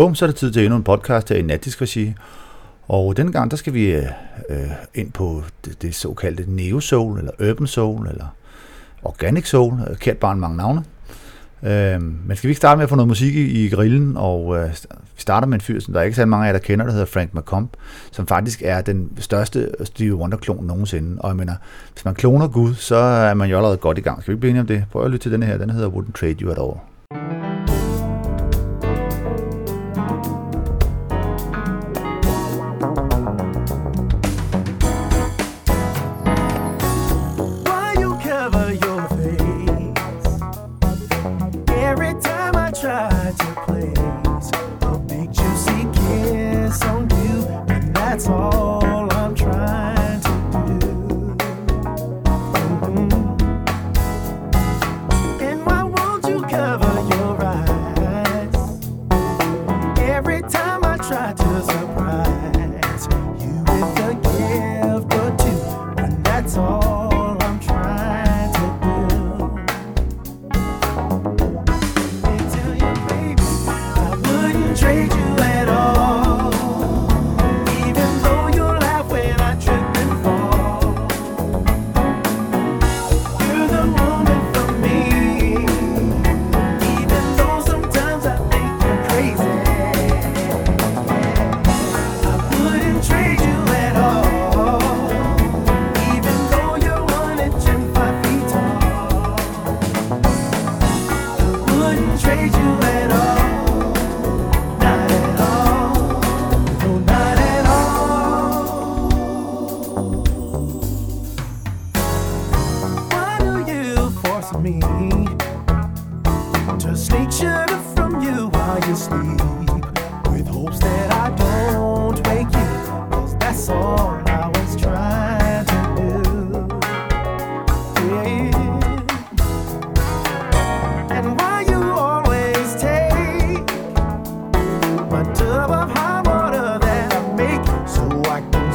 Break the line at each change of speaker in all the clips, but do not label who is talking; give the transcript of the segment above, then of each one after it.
Bum, så er det tid til endnu en podcast her i Natisk Regi. Og denne gang, der skal vi øh, øh, ind på det, det såkaldte Neo Soul, eller Urban Soul, eller Organic Soul, øh, kært barn mange navne. Øh, men skal vi ikke starte med at få noget musik i, i grillen, og øh, vi starter med en fyr, som der er ikke så mange af jer, der kender, der hedder Frank McComb, som faktisk er den største Stevie Wonder-klon nogensinde. Og jeg mener, hvis man kloner Gud, så er man jo allerede godt i gang. Skal vi ikke blive enige om det? Prøv at lytte til denne her, den hedder Wouldn't Trade You At All.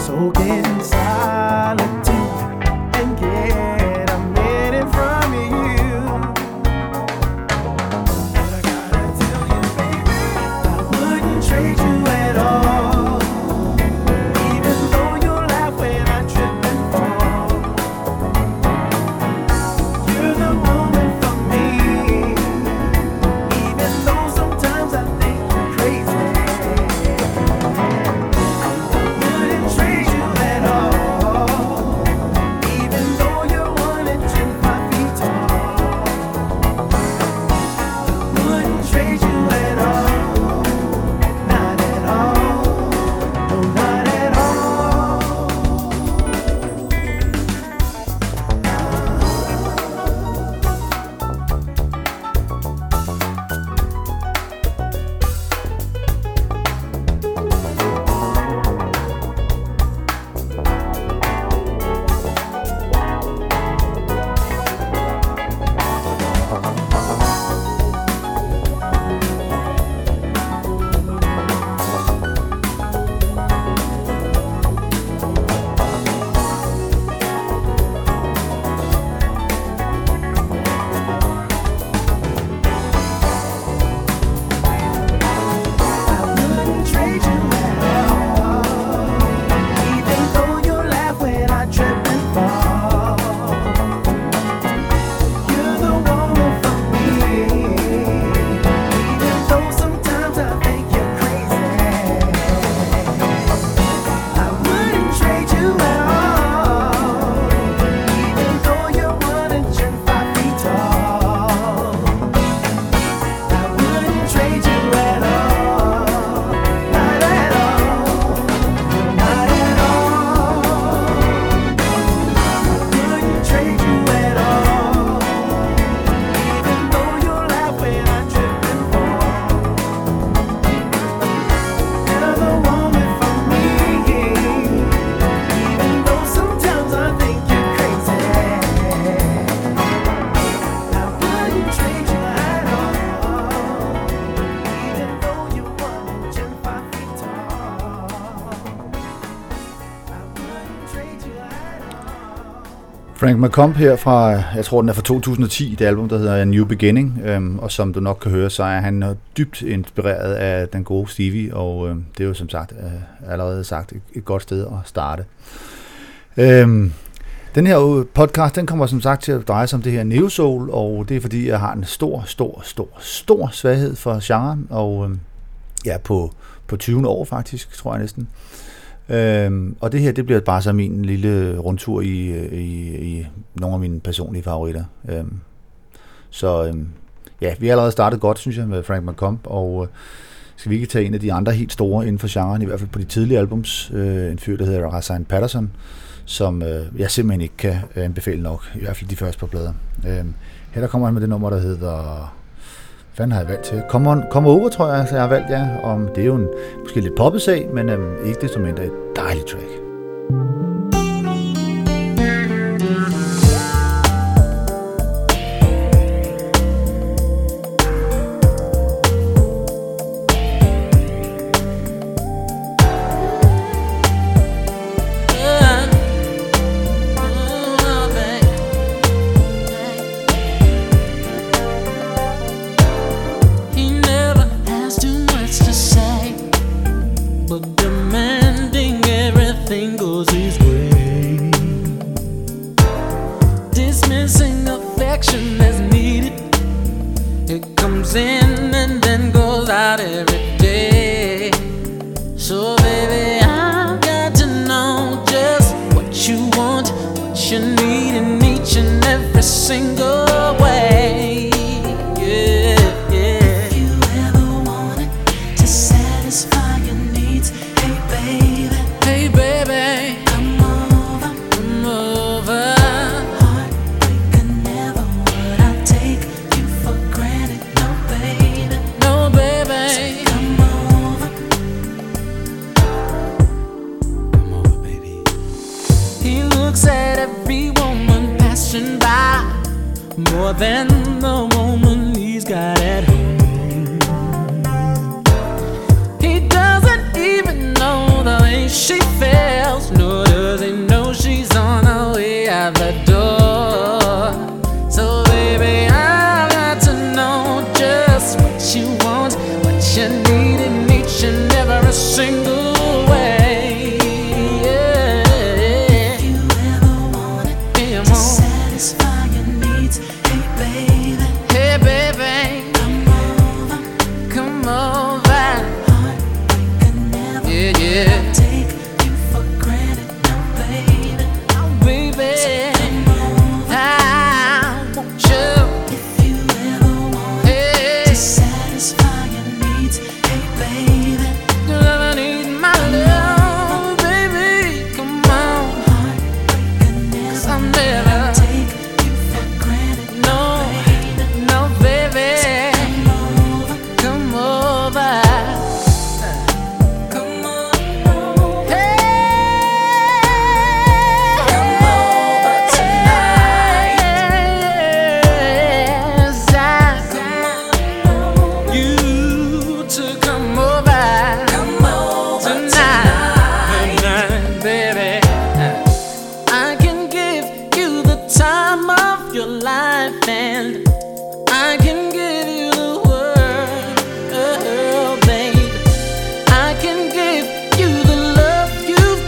Soak in
Frank McComb her fra, jeg tror den er fra 2010, det album, der hedder A New Beginning, øhm, og som du nok kan høre, så er han dybt inspireret af den gode Stevie, og øhm, det er jo som sagt øh, allerede sagt et, et godt sted at starte. Øhm, den her podcast, den kommer som sagt til at dreje sig om det her Neo Soul, og det er fordi, jeg har en stor, stor, stor, stor svaghed for genren, og øhm, ja, på, på 20 år faktisk, tror jeg næsten. Øhm, og det her, det bliver bare så min lille rundtur i, øh, i, i nogle af mine personlige favoritter. Øhm, så øhm, ja, vi har allerede startet godt, synes jeg, med Frank McComb, og øh, skal vi ikke tage en af de andre helt store inden for genren, i hvert fald på de tidlige albums, øh, en fyr, der hedder Rasain Patterson, som øh, jeg simpelthen ikke kan anbefale nok, i hvert fald de første par plader. Øhm, her der kommer han med det nummer, der hedder fanden har jeg valgt til? Come, on, come Over, tror jeg, så jeg har valgt, ja. Om, det er jo en måske lidt poppet sag, men øhm, ikke desto mindre et dejligt track.
single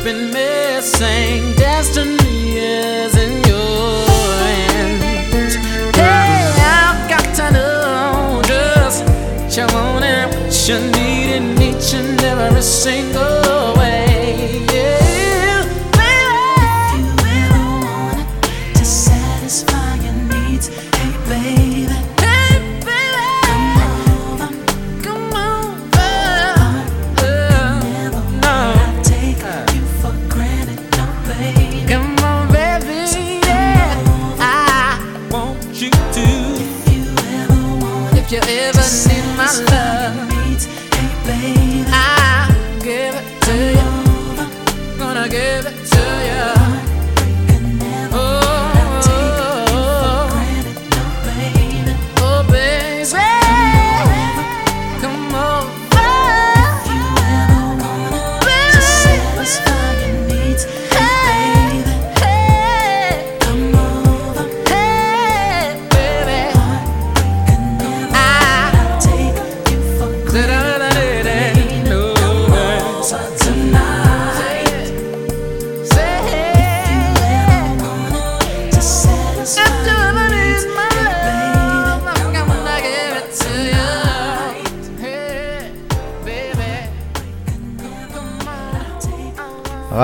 been missing. Destiny is in your hands. Hey, I've got to know just what you want and what you need in each and every single.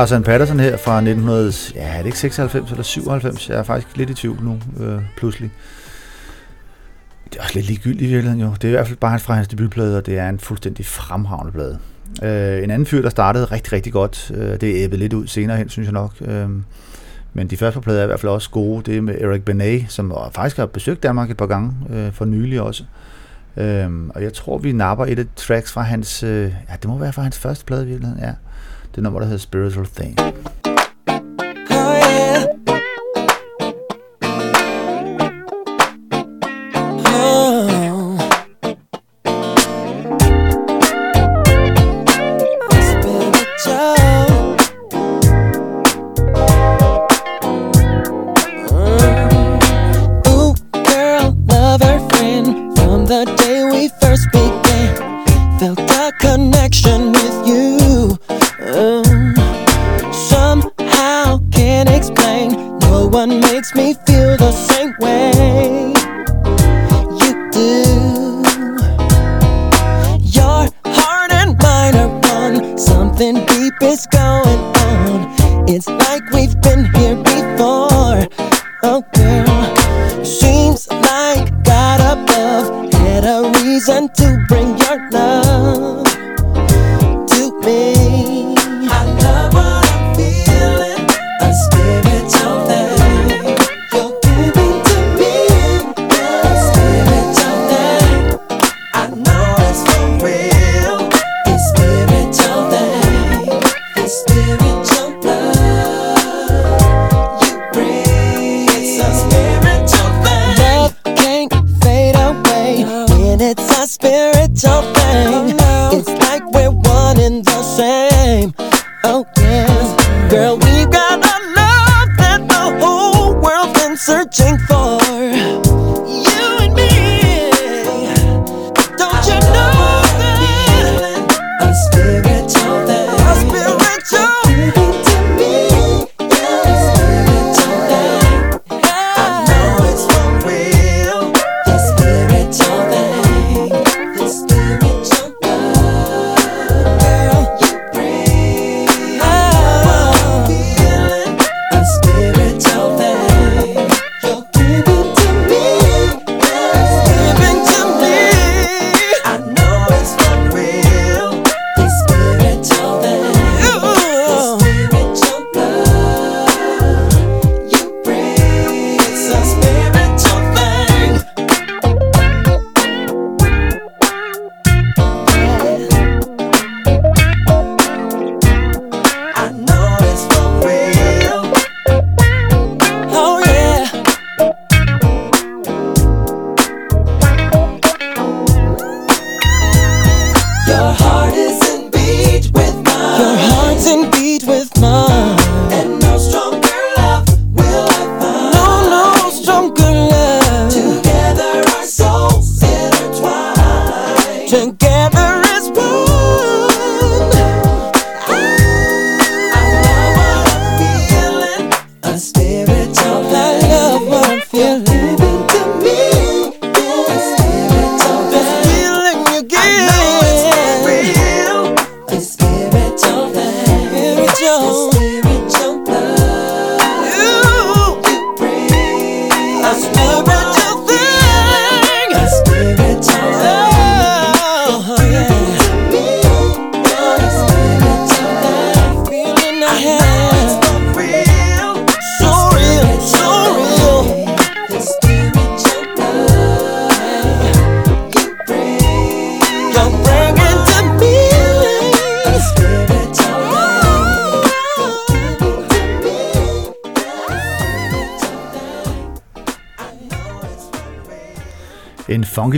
Razan Patterson her fra 1900, ja, er det ikke 96 eller 97? Jeg er faktisk lidt i tvivl nu, øh, pludselig. Det er også lidt ligegyldigt i virkeligheden jo. Det er i hvert fald bare fra hans debutplade, og det er en fuldstændig fremragende plade. Øh, en anden fyr, der startede rigtig, rigtig godt, øh, det æbbede lidt ud senere hen, synes jeg nok. Øh, men de første plader er i hvert fald også gode. Det er med Eric Benet, som faktisk har besøgt Danmark et par gange øh, for nylig også. Øhm, og jeg tror, vi napper et af tracks fra hans... Øh, ja, det må være fra hans første plade i virkeligheden, ja. Det nummer, der hedder Spiritual Thing.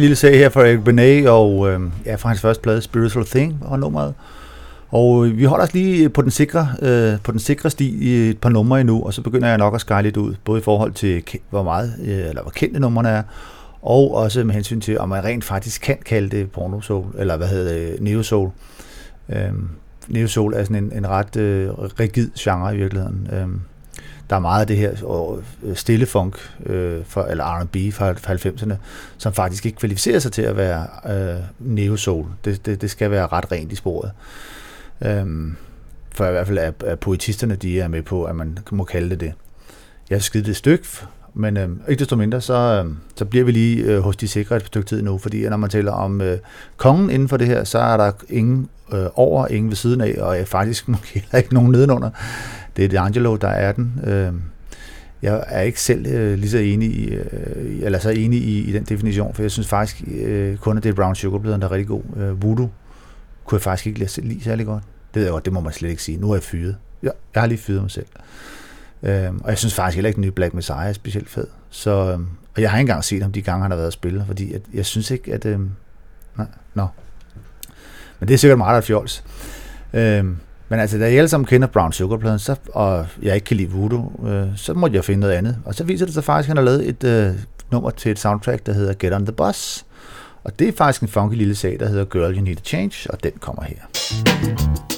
Lille sag her fra Eric Benet, og øh, ja, fra hans første plade, Spiritual Thing, og nummeret. Og øh, vi holder os lige på den sikre, øh, på den sikre sti i et par numre endnu, og så begynder jeg nok at skære lidt ud, både i forhold til, hvor meget, øh, eller hvor kendte numrene er, og også med hensyn til, om man rent faktisk kan kalde det porno soul, eller hvad hedder det, neo soul. Øh, neo soul er sådan en, en ret øh, rigid genre i virkeligheden. Øh, der er meget af det her øh, stille funk, øh, for, eller R&B fra, fra 90'erne, som faktisk ikke kvalificerer sig til at være øh, neo-soul. Det, det, det skal være ret rent i sporet. Øhm,
for i hvert fald er, er poetisterne, de er med på, at man må kalde det det. Jeg har skidt et stykke, men øh, ikke desto mindre, så, øh, så bliver vi lige øh, hos de sikre et stykke tid nu, fordi når man taler om øh, kongen inden for det her, så er der ingen øh, over, ingen ved siden af, og øh, faktisk måske heller ikke nogen nedenunder. Det er D'Angelo, der er den. Øh, jeg er ikke selv øh, lige så enig, i, øh, eller så enig i, i den definition, for jeg synes faktisk øh, kun, at det er Brown Sugar der er rigtig god. Øh, voodoo kunne jeg faktisk ikke lide, lide særlig godt. Det ved jeg godt, det må man slet ikke sige. Nu er jeg fyret. Ja, jeg har lige fyret mig selv. Øh, og jeg synes faktisk heller ikke, den nye Black Messiah er specielt fed. Så, øh, og jeg har ikke engang set ham de gange, han har været at spille, fordi at, jeg synes ikke, at... Øh, nej, no. Men det er sikkert meget, der fjols. Øh, men altså, da jeg alle sammen kender Brown Sugar så, og jeg ikke kan lide voodoo, øh, så måtte jeg finde noget andet. Og så viser det sig faktisk, at han har lavet et øh, nummer til et soundtrack, der hedder Get on the Bus. Og det er faktisk en funky lille sag, der hedder Girl You Need a Change, og den kommer her.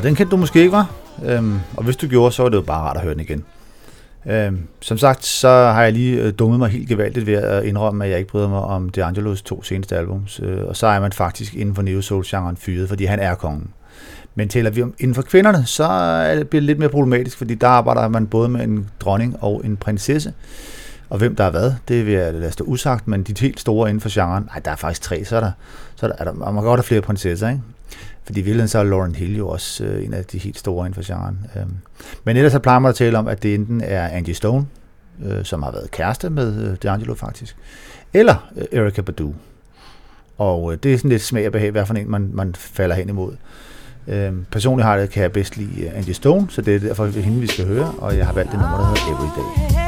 Den kendte du måske ikke, var. Øhm, og hvis du gjorde, så var det jo bare rart at høre den igen.
Øhm, som sagt, så har jeg lige øh, dummet mig helt gevaldigt ved at indrømme, at jeg ikke bryder mig om DeAngelos to seneste albums. Øh, og så er man faktisk inden for Neo Soul-genren fyret, fordi han er kongen. Men taler vi om inden for kvinderne, så bliver det lidt mere problematisk, fordi der arbejder man både med en dronning og en prinsesse. Og hvem der er hvad, det vil jeg lade stå usagt, men de helt store inden for genren, nej, der er faktisk tre, så er der, så er der, er der man kan godt have flere prinsesser, ikke? Fordi i virkeligheden så er Lauren Hill jo også øh, en af de helt store inden for genren. Øhm. Men ellers så plejer man at tale om, at det enten er Angie Stone, øh, som har været kæreste med øh, D'Angelo faktisk, eller øh, Erika Badu. Og øh, det er sådan lidt smag og behag, hvad for en man, man falder hen imod. Øhm, personligt har det, kan jeg bedst lide øh, Angie Stone, så det er derfor hende, vi skal høre, og jeg har valgt det nummer, der hedder Everyday.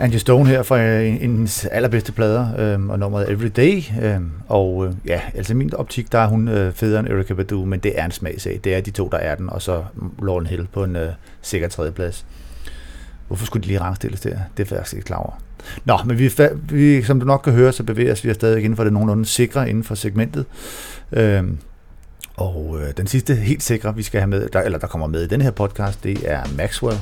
Angie Stone her fra øh, en, hendes allerbedste plader, øh, og nummeret Everyday. Øh, og øh, ja, altså min optik, der er hun øh, federe end Erika Badu, men det er en smagsag. Det er de to, der er den, og så Lauren Hill på en øh, sikker tredjeplads. Hvorfor skulle de lige rangstilles der? Det er faktisk ikke klar over. Nå, men vi, vi, som du nok kan høre, så bevæger vi os stadig inden for det nogenlunde sikre inden for segmentet. Øh, og øh, den sidste helt sikre, vi skal have med, der, eller der kommer med i den her podcast, det er Maxwell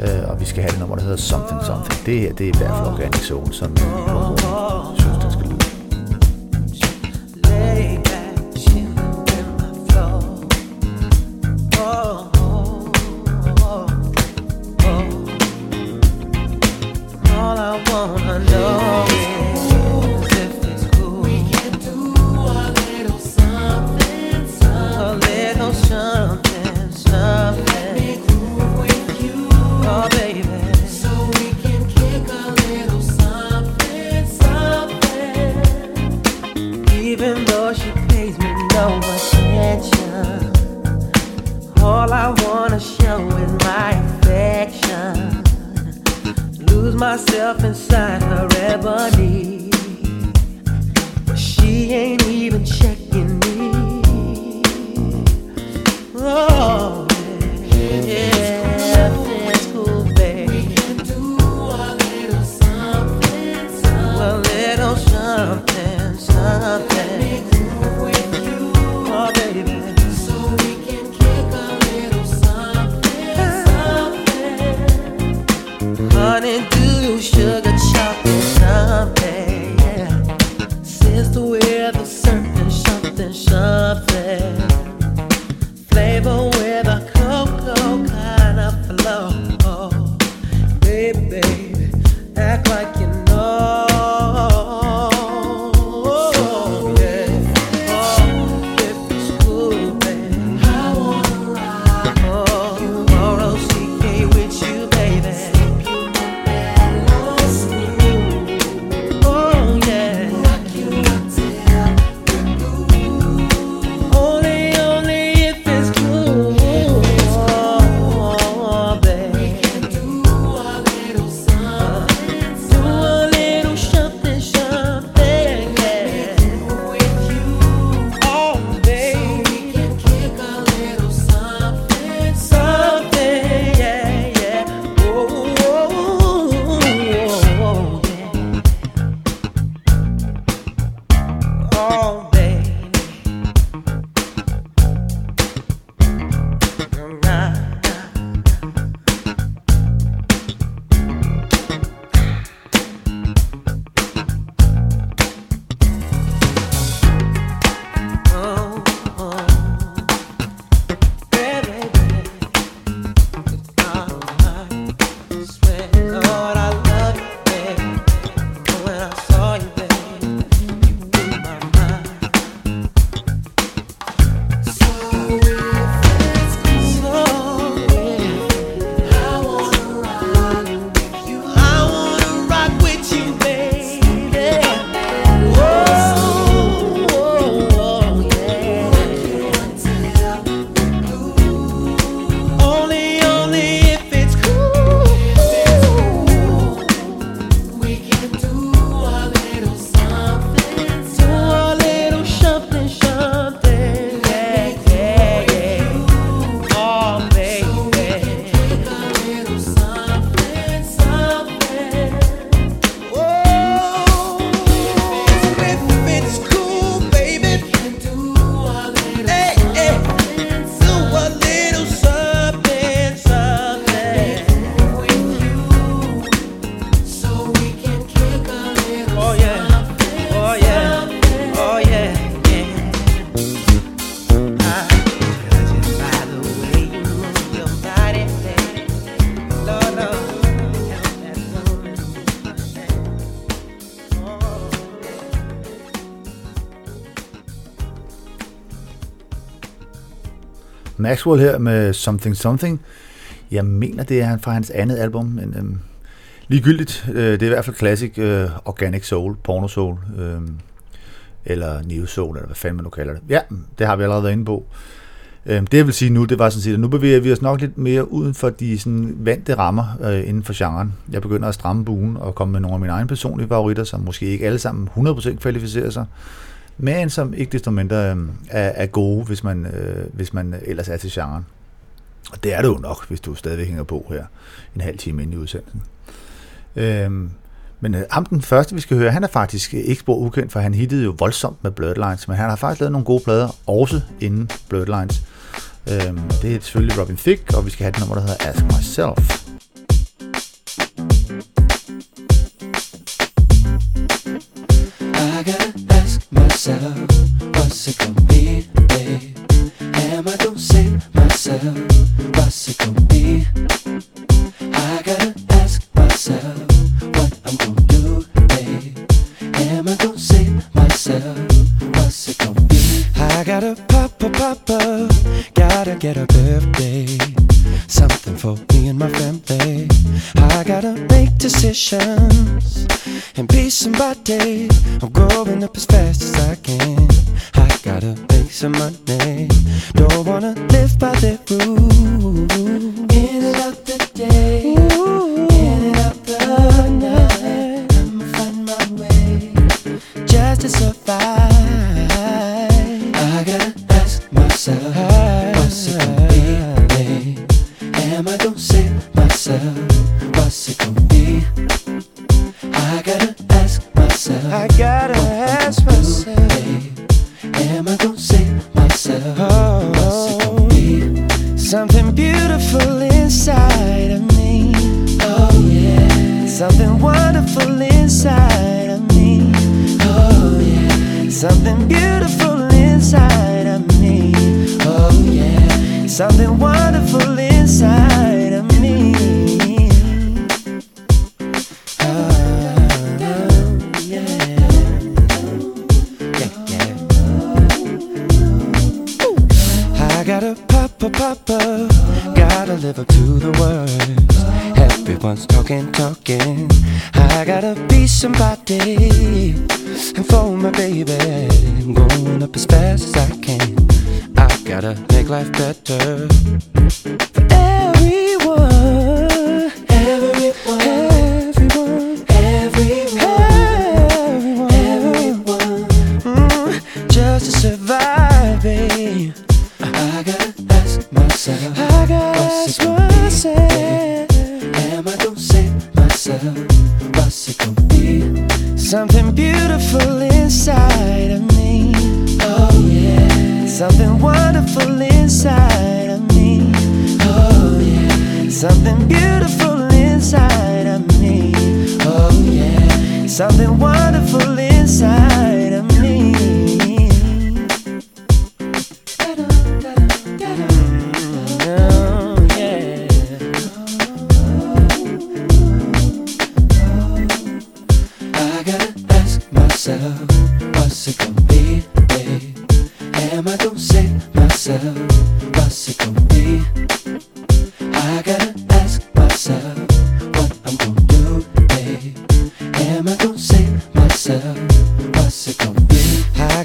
Øh, og vi skal have det nummer, der hedder Something Something. Det her, det er i hvert fald Organic Soul, som jeg
act like
Maxwell her med Something Something. Jeg mener, det er fra hans andet album, men øhm, ligegyldigt. Øh, det er i hvert fald classic øh, organic soul, porno soul, øh, eller neo soul, eller hvad fanden man nu kalder det. Ja, det har vi allerede været inde på. Øh, det jeg vil sige nu, det var sådan set, at nu bevæger vi os nok lidt mere uden for de sådan, vante rammer øh, inden for genren. Jeg begynder at stramme buen og komme med nogle af mine egne personlige favoritter, som måske ikke alle sammen 100% kvalificerer sig, men som ikke desto mindre øh, er, er gode, hvis man, øh, hvis man ellers er til genren. Og det er det jo nok, hvis du stadigvæk hænger på her en halv time ind i udsendelsen. Øhm, men øh, ham den første, vi skal høre, han er faktisk ikke spor ukendt, for han hittede jo voldsomt med Bloodlines, men han har faktisk lavet nogle gode plader, også inden Bloodlines. Øhm, det er selvfølgelig Robin Thicke, og vi skal have et nummer, der hedder Ask Myself.
I got myself, what's it gonna be, babe? Am I gonna save myself? What's it gonna be? I gotta ask myself, what I'm gonna do, babe? Am I gonna save myself? What's it gonna be? I gotta pop a pop up, gotta get a birthday. Something for me and my family. I gotta decisions and be somebody. I'm growing up as fast as I can. I gotta make some money. Don't wanna live by the rules. In and out the day, in and out the night. I'ma find my way just to survive. I gotta ask myself,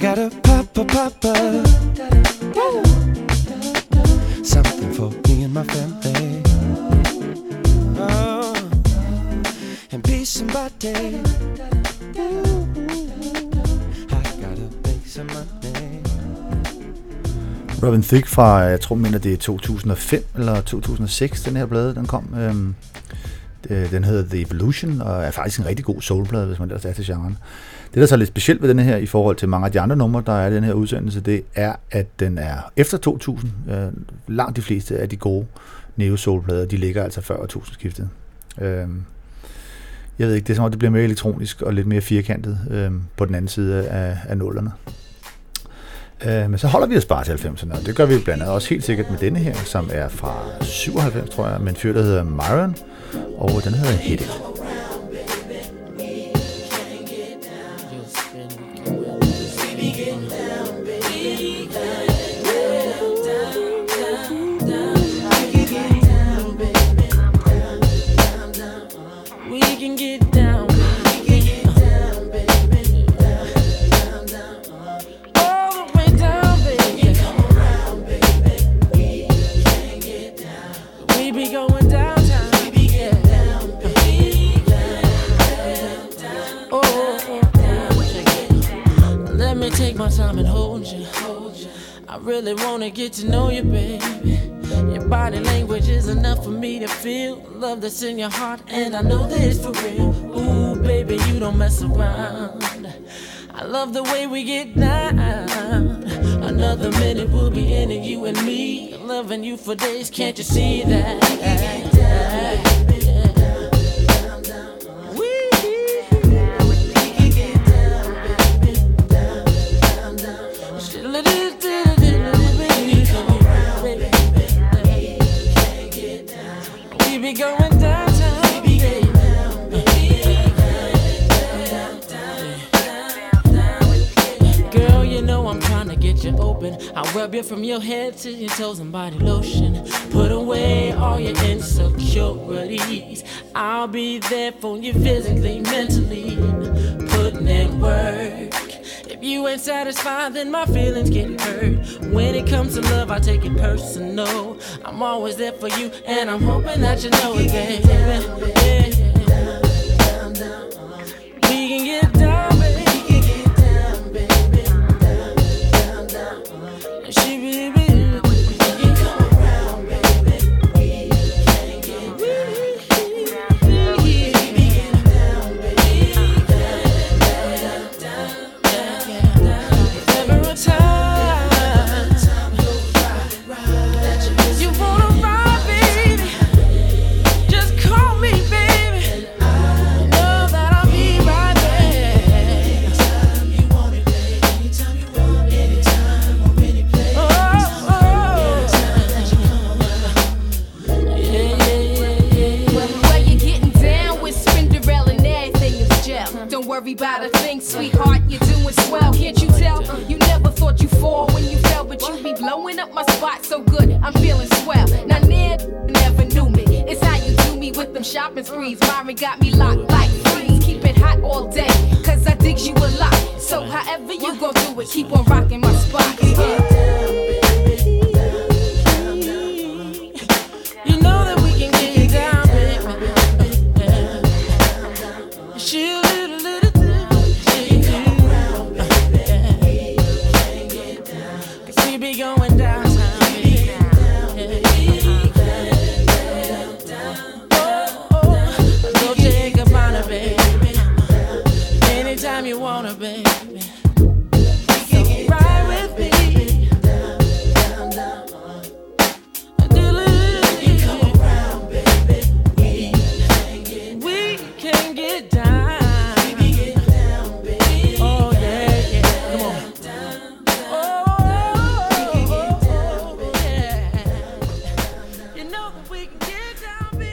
be? I
got a papa papa. Something for me and my family. Oh, and be somebody. I gotta make some money.
Robin Thicke fra, jeg tror, mener det er 2005 eller 2006, den her blade, den kom. Øhm, Øh, den hedder The Evolution, og er faktisk en rigtig god soulplade, hvis man ellers er til genren. Det, der så er lidt specielt ved den her, i forhold til mange af de andre numre, der er i den her udsendelse, det er, at den er efter 2000. Øh, langt de fleste af de gode neo-soulplader, de ligger altså før 1000-skiftet. Øh, jeg ved ikke, det er som om, det bliver mere elektronisk og lidt mere firkantet øh, på den anden side af, af nullerne. Øh, men så holder vi os bare til 90'erne, og det gør vi blandt andet også helt sikkert med denne her, som er fra 97, tror jeg, med en fyr, der hedder Myron, og den hedder Hit.
My time and hold you. I really wanna get to know you, baby. Your body language is enough for me to feel love that's in your heart, and I know that it's for real. Ooh, baby, you don't mess around. I love the way we get down. Another minute we'll be in it, you and me. Loving you for days, can't you see that? Be going downtown. Girl, you know I'm trying get you open. I'll rub you from your head to your toes and body lotion. Put away all your insecurities. I'll be there for you physically, mentally. Putting in work. You ain't satisfied, then my feelings get hurt. When it comes to love, I take it personal. I'm always there for you, and I'm hoping that you know it, baby. Yeah, yeah. We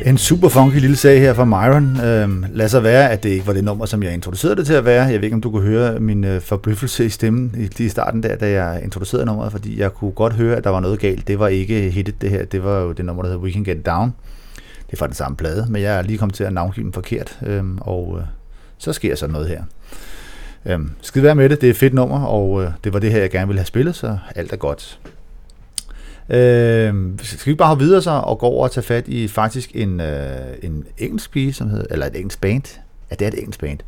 En super funky lille sag her fra Myron. Øhm, lad så være, at det ikke var det nummer, som jeg introducerede det til at være. Jeg ved ikke, om du kunne høre min øh, forbløffelse i stemmen i, lige i starten der, da jeg introducerede nummeret, fordi jeg kunne godt høre, at der var noget galt. Det var ikke hittet det her. Det var jo det nummer, der hedder We Can Get It Down. Det er fra den samme plade, men jeg er lige kommet til at navngive den forkert, øhm, og øh, så sker sådan noget her. Øhm, skid være med det, det er et fedt nummer, og øh, det var det her, jeg gerne ville have spillet, så alt er godt. Øh, skal vi bare hoppe videre så og gå over og tage fat i faktisk en, øh, en engelsk pige, som hedder, eller et engelsk band. Ja, det er et engelsk band.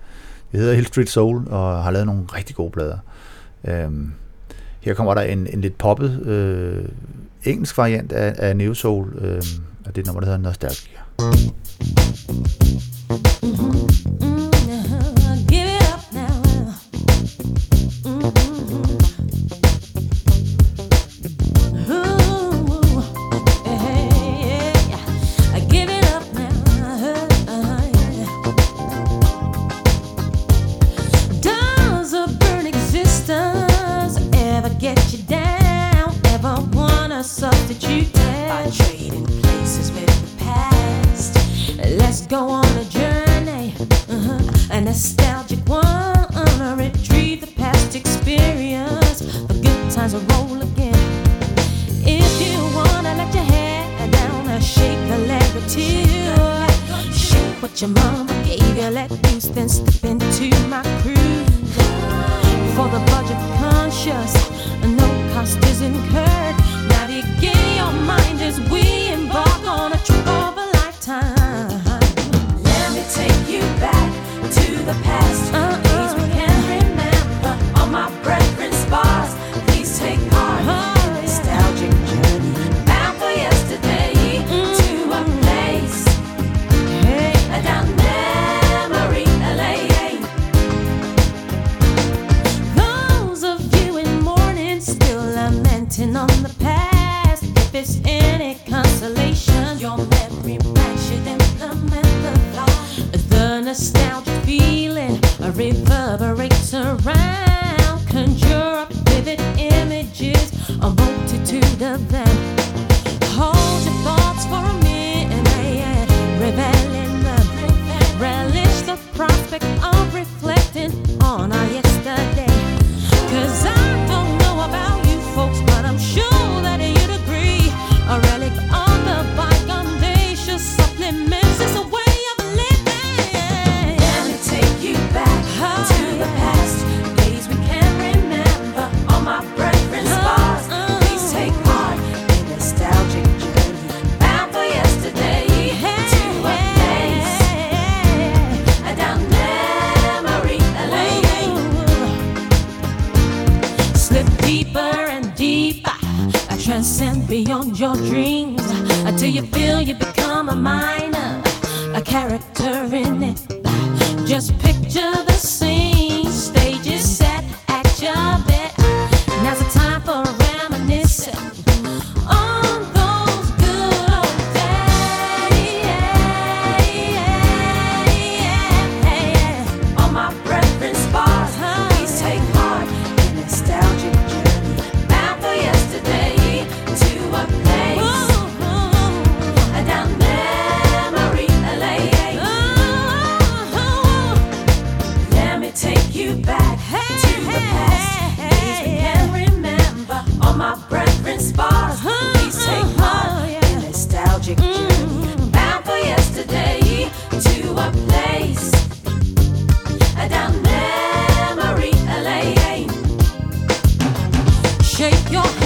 Det hedder Hill Street Soul og har lavet nogle rigtig gode plader. Øh, her kommer der en, en lidt poppet øh, engelsk variant af, af Neo Soul, øh, og det er nummer, der hedder Nostalgia.
Give Go on a journey, uh-huh. a nostalgic one. Retrieve the past experience. The good times will roll again. If you wanna let your hair down, uh, shake a leg or two. Shake what your mama gave you. Let loose, then step into my crew. For the budget conscious, no cost is incurred. Navigate your mind as we embark on a trip of a lifetime. The past. Days
Shake your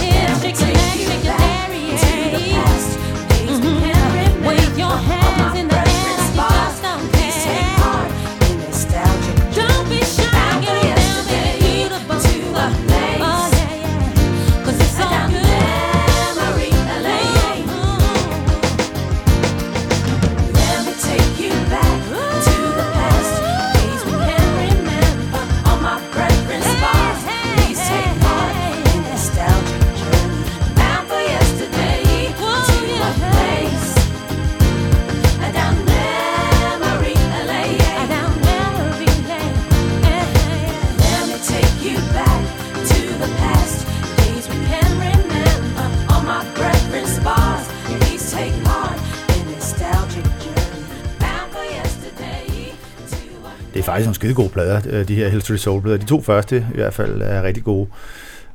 faktisk nogle skide gode plader, øh, de her History Soul plader. De to første i hvert fald er rigtig gode.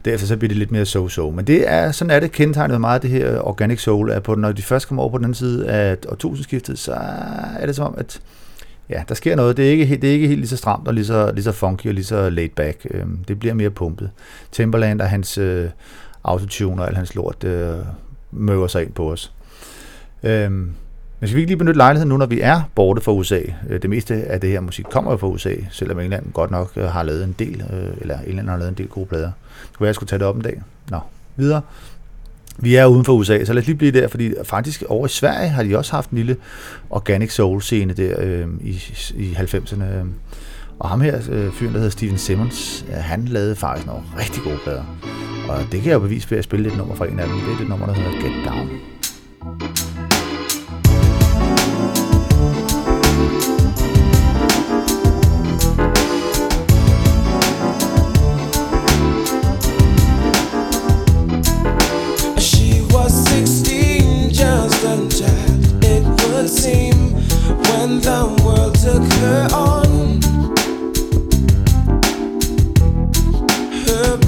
Derefter så bliver det lidt mere so-so. Men det er, sådan er det kendetegnet meget, det her Organic Soul, at på, når de først kommer over på den anden side af årtusindskiftet, så er det som om, at ja, der sker noget. Det er ikke, det er ikke helt lige så stramt og lige så, lige så funky og lige så laid back. Øhm, det bliver mere pumpet. Timberland og hans øh, autotune og al hans lort øh, møver sig ind på os. Øhm, men skal vi ikke lige benytte lejligheden nu, når vi er borte fra USA? Øh, det meste af det her musik kommer jo fra USA, selvom England godt nok øh, har lavet en del, øh, eller England har lavet en del gode plader. Det kunne være, jeg skulle tage det op en dag. Nå, videre. Vi er uden for USA, så lad os lige blive der, fordi faktisk over i Sverige har de også haft en lille organic soul scene der øh, i, i 90'erne. Og ham her, øh, fyren, der hedder Steven Simmons, øh, han lavede faktisk nogle rigtig gode plader. Og det kan jeg jo bevise ved at spille et nummer fra en af dem. Det er det nummer, der hedder Get Down.
Her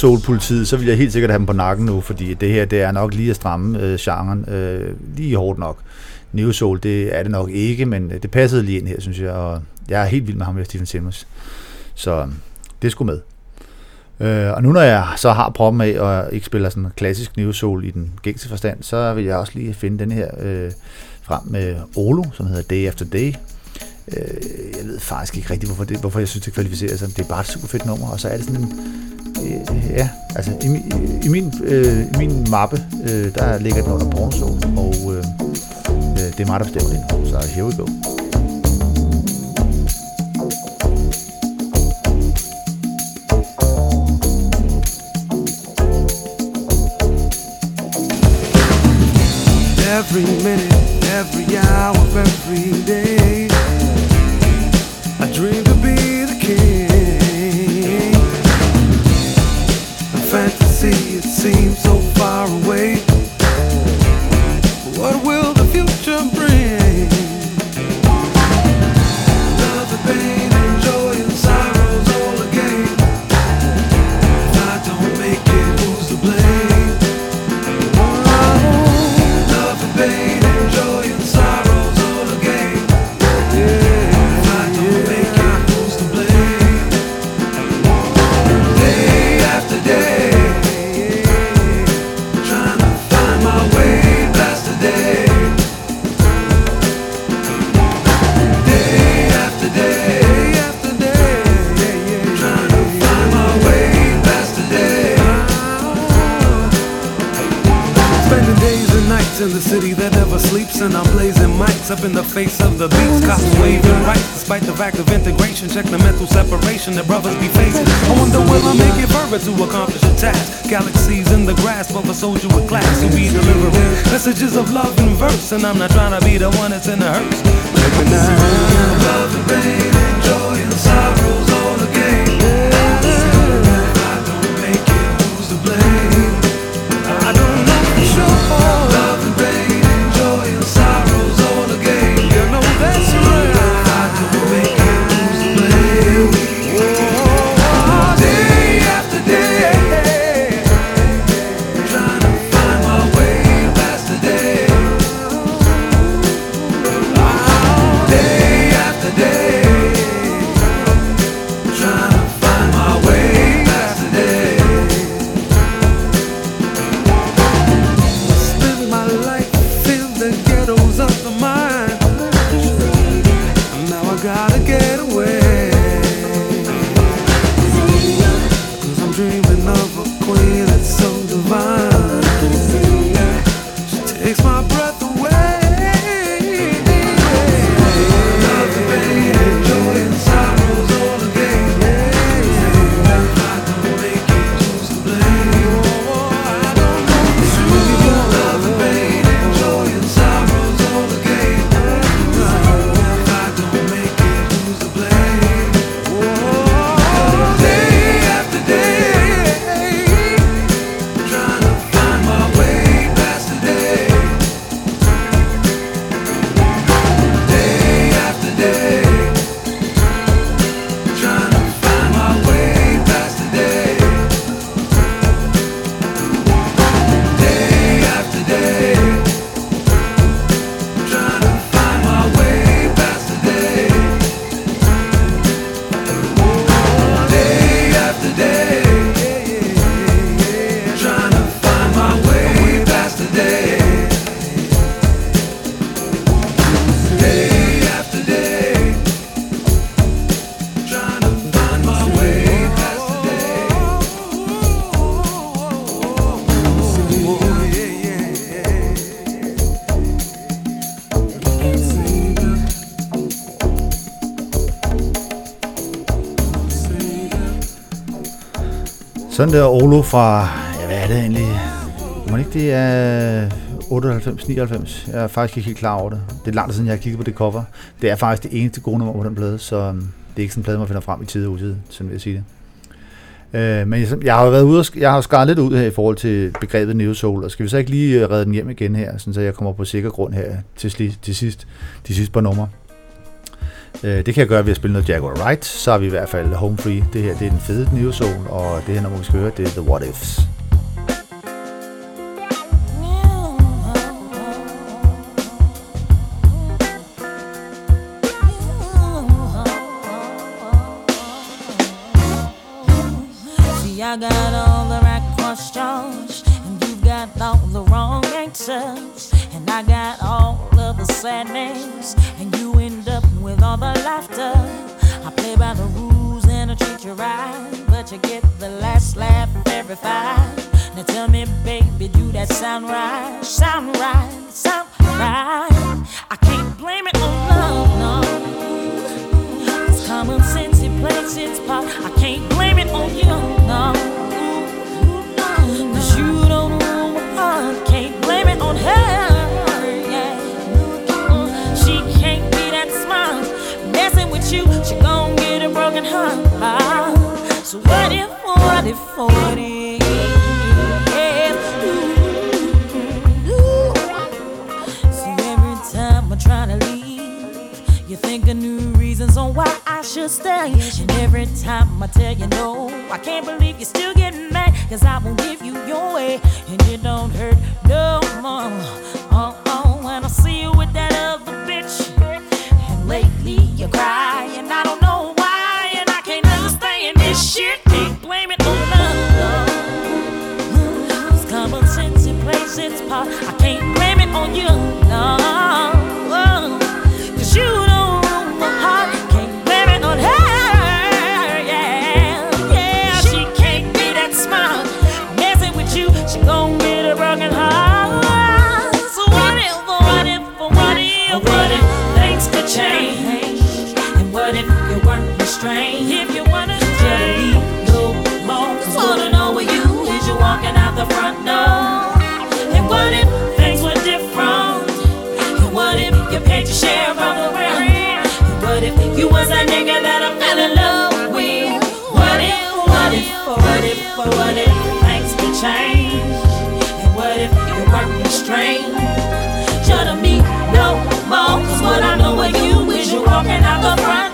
Soul Politiet, så vil jeg helt sikkert have dem på nakken nu, fordi det her, det er nok lige at stramme øh, genren øh, lige hårdt nok. Neo Soul, det er det nok ikke, men det passede lige ind her, synes jeg, og jeg er helt vild med ham, med Stephen Simmons. Så øh, det skulle med. Øh, og nu når jeg så har proppen med og ikke spiller sådan klassisk Neo Soul i den gængse forstand, så vil jeg også lige finde den her øh, frem med Olo, som hedder Day After Day. Øh, jeg ved faktisk ikke rigtigt, hvorfor, det, hvorfor jeg synes, det kvalificerer sig. Det er bare et super fedt nummer, og så er det sådan en... Øh, ja, altså i, min- i, min, øh, i min mappe, øh, der ligger den under porno soul, og øh, øh, det er mig, der bestemmer det. Så here we go.
Every minute, every hour every day. And I'm not
Sådan der Olo fra, ja, hvad er det egentlig? Må ikke det er 98, 99? Jeg er faktisk ikke helt klar over det. Det er langt siden, jeg har kigget på det cover. Det er faktisk det eneste gode nummer på den plade, så øhm, det er ikke sådan en plade, man finder frem i tide og utide, sådan vil jeg sige det. Øh, men jeg, jeg har jo været ude og, jeg har skaret lidt ud her i forhold til begrebet Neo Soul, og skal vi så ikke lige øh, redde den hjem igen her, sådan så jeg kommer på sikker grund her til, til sidst, de sidste par numre. Øh, det kan jeg gøre ved at spille noget Jaguar Wright, så er vi i hvert fald home free. Det her det er den fede New Zone, og det her nummer, vi skal høre, det er The What Ifs.
I got And I got all of the sadness, and you end up with all the laughter. I play by the rules and I treat you right, but you get the last laugh every fight. Now tell me, baby, do that sound right? Sound right? Sound right? I can't blame it on love, no. It's common sense, it plays its part. I can't blame it on you, no. You, she gon' get a broken heart. So what if, what if, what if? Ooh, ooh. See, every time I try to leave, you think of new reasons on why I should stay. And every time I tell you no, I can't believe you're still getting mad. Cause I won't give you your way, and it don't hurt no more. Oh, oh, when I see you with that other bitch. And lately you cry, I can't blame it on you, is you walking out the front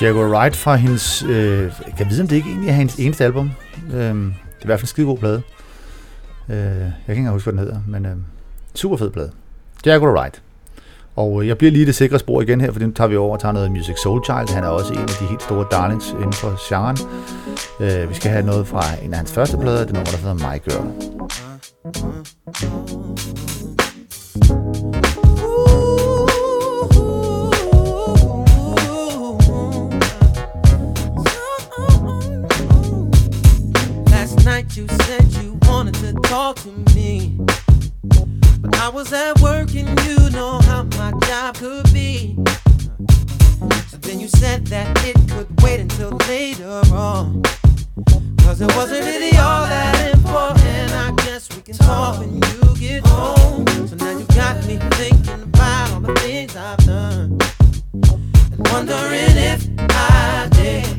were?
Jaguar Wright fra hendes... Øh, kan vide, om det ikke egentlig er hendes eneste album. Øh, det er i hvert fald en skide god plade. Øh, jeg kan ikke engang huske, hvad den hedder, men øh, super fed plade. Jaguar Wright. Og øh, jeg bliver lige det sikre spor igen her, for den tager vi over og tager noget Music Soul Child. Han er også en af de helt store darlings inden for genren. Øh, vi skal have noget fra en af hans første plader, det nummer, der hedder My Girl.
hours at work and you know how my job could be. So then you said that it could wait until later on. Cause it wasn't really all that important. I guess we can talk when you get home. So now you got me thinking
about all the things I've done. And wondering if I did.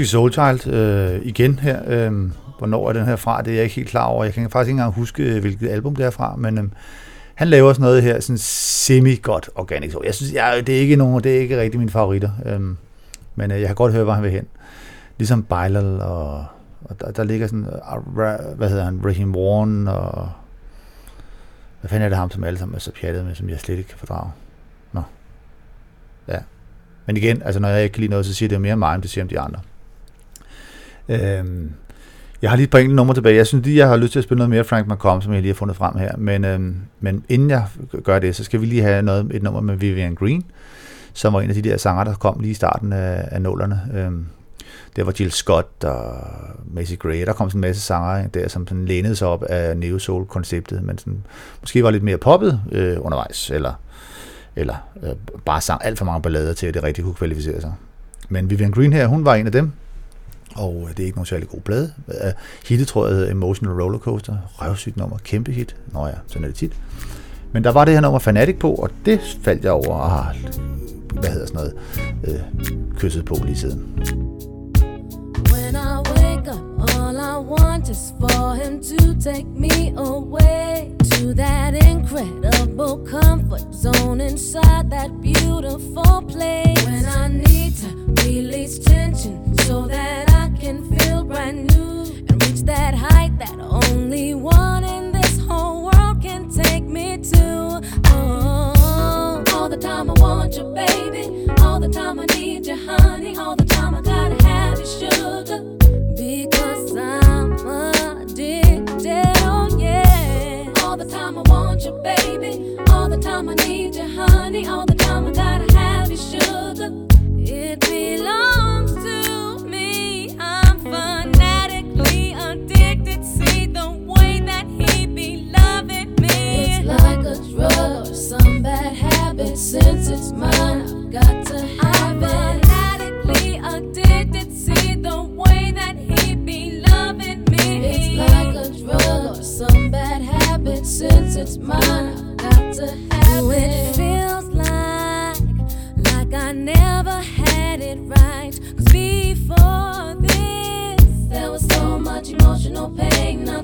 That
Soul Child øh, igen her. Øh, hvornår er den her fra? Det er jeg ikke helt klar over. Jeg kan faktisk ikke engang huske, øh, hvilket album det er fra, men øh, han laver sådan noget her, sådan semi-godt organic soul. Jeg synes, jeg, det er ikke nogen, det er ikke rigtig mine favoritter, øh, men øh, jeg kan godt høre, hvor han vil hen. Ligesom Bilal, og, og der, der ligger sådan, uh, hvad hedder han, Raheem Warren, og hvad fanden er det ham, som alle sammen er så pjattet med, som jeg slet ikke kan fordrage. Nå. Ja. Men igen, altså når jeg ikke kan lide noget, så siger det mere mig, end det siger om de andre. Øhm, jeg har lige et par enkelte numre tilbage. Jeg synes lige, jeg har lyst til at spille noget mere Frank McComb, som jeg lige har fundet frem her. Men, øhm, men inden jeg gør det, så skal vi lige have noget, et nummer med Vivian Green, som var en af de der sanger, der kom lige i starten af, af nullerne. Øhm, der var Jill Scott og Macy Gray. Der kom sådan en masse sanger der, som sådan lænede sig op af Neo Soul-konceptet, men sådan, måske var lidt mere poppet øh, undervejs, eller, eller øh, bare sang alt for mange ballader til, at det rigtig kunne kvalificere sig. Men Vivian Green her, hun var en af dem, og øh, det er ikke nogen særlig god plade. Hitte Hittet tror jeg hedder Emotional Rollercoaster. Røvsygt nummer. Kæmpe hit. Nå ja, sådan er det tit. Men der var det her nummer Fanatic på, og det faldt jeg over og har, hvad hedder sådan noget, øh, kysset på lige siden.
When I wake up, all I want is for him to take me away to that incredible comfort zone inside that beautiful place. When I need to release tension so that I can feel brand new and reach that height that only one in this whole world can take me to. Oh, all the time I want you, baby. All the time I need you, honey. All the time I gotta have you, sugar. Because I'm addicted, oh yeah. All the time I want you, baby. All the time I need you, honey. All the some bad habit. Since it's mine, Got to have it. Fanatically addicted see the way that he been loving me It's like a drug or some bad habit since it's mine I've got to have it.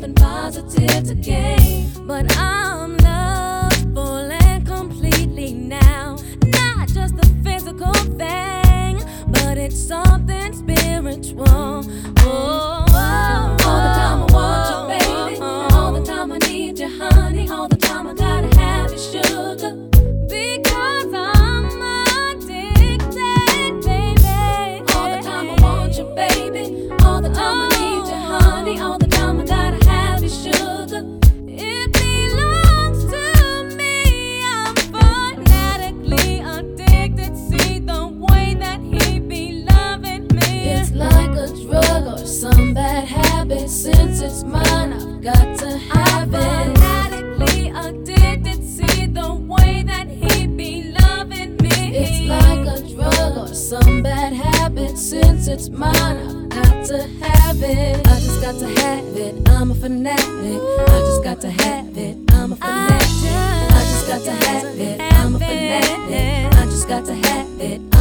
Nothing positive to gain. But I'm loved full and completely now. Not just a physical thing, but it's something
which one? Oh,
got to have it. I'm a fanatic. I just got to have it. I'm a fanatic. I just got to have it. I'm a fanatic. I just got to have it.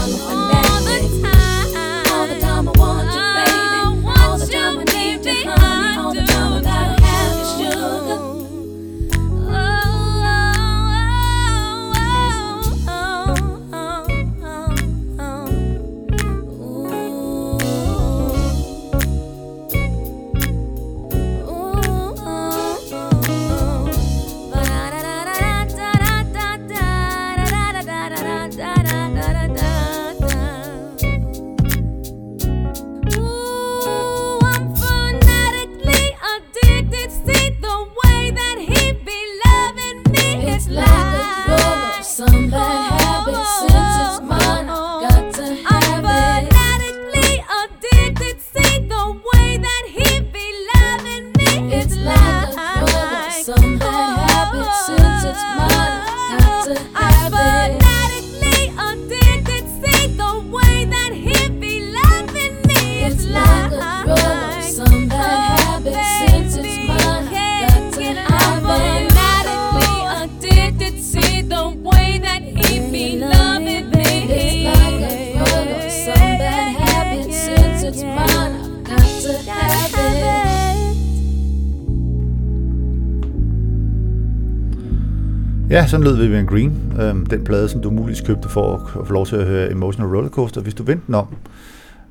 Sådan lød Vivian Green, øh, den plade, som du muligvis købte for at, få lov til at høre Emotional Rollercoaster. Hvis du vendte den om,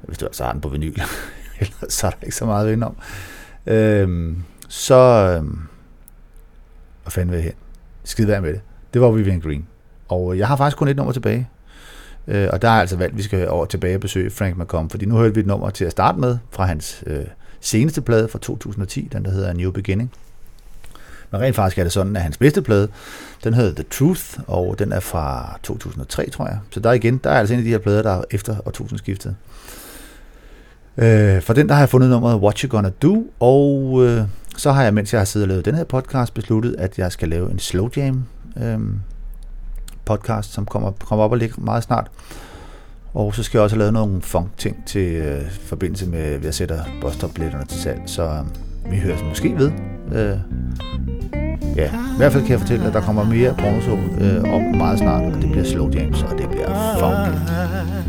hvis du altså har den på vinyl, ellers så er der ikke så meget at vende om, øh, så... Øh, hvad fanden vil jeg hen? Skide værd med det. Det var Vivian Green. Og øh, jeg har faktisk kun et nummer tilbage. Øh, og der er altså valgt, at vi skal over tilbage og besøge Frank McComb, fordi nu hørte vi et nummer til at starte med fra hans øh, seneste plade fra 2010, den der hedder New Beginning. Men rent faktisk er det sådan, at hans bedste plade, den hedder The Truth, og den er fra 2003, tror jeg. Så der igen, der er altså en af de her plader, der er efter årtusindskiftet. Øh, for den der har jeg fundet nummeret What You Gonna Do, og øh, så har jeg, mens jeg har siddet og lavet den her podcast, besluttet, at jeg skal lave en slow jam øh, podcast, som kommer, kommer op og ligger meget snart. Og så skal jeg også have lavet nogle funk ting til øh, forbindelse med, at jeg sætter bostop til salg. Så øh, vi høres måske ved. Øh, ja, i hvert fald kan jeg fortælle, at der kommer mere pornosol øh, op meget snart, og det bliver slow jams, og det bliver funky.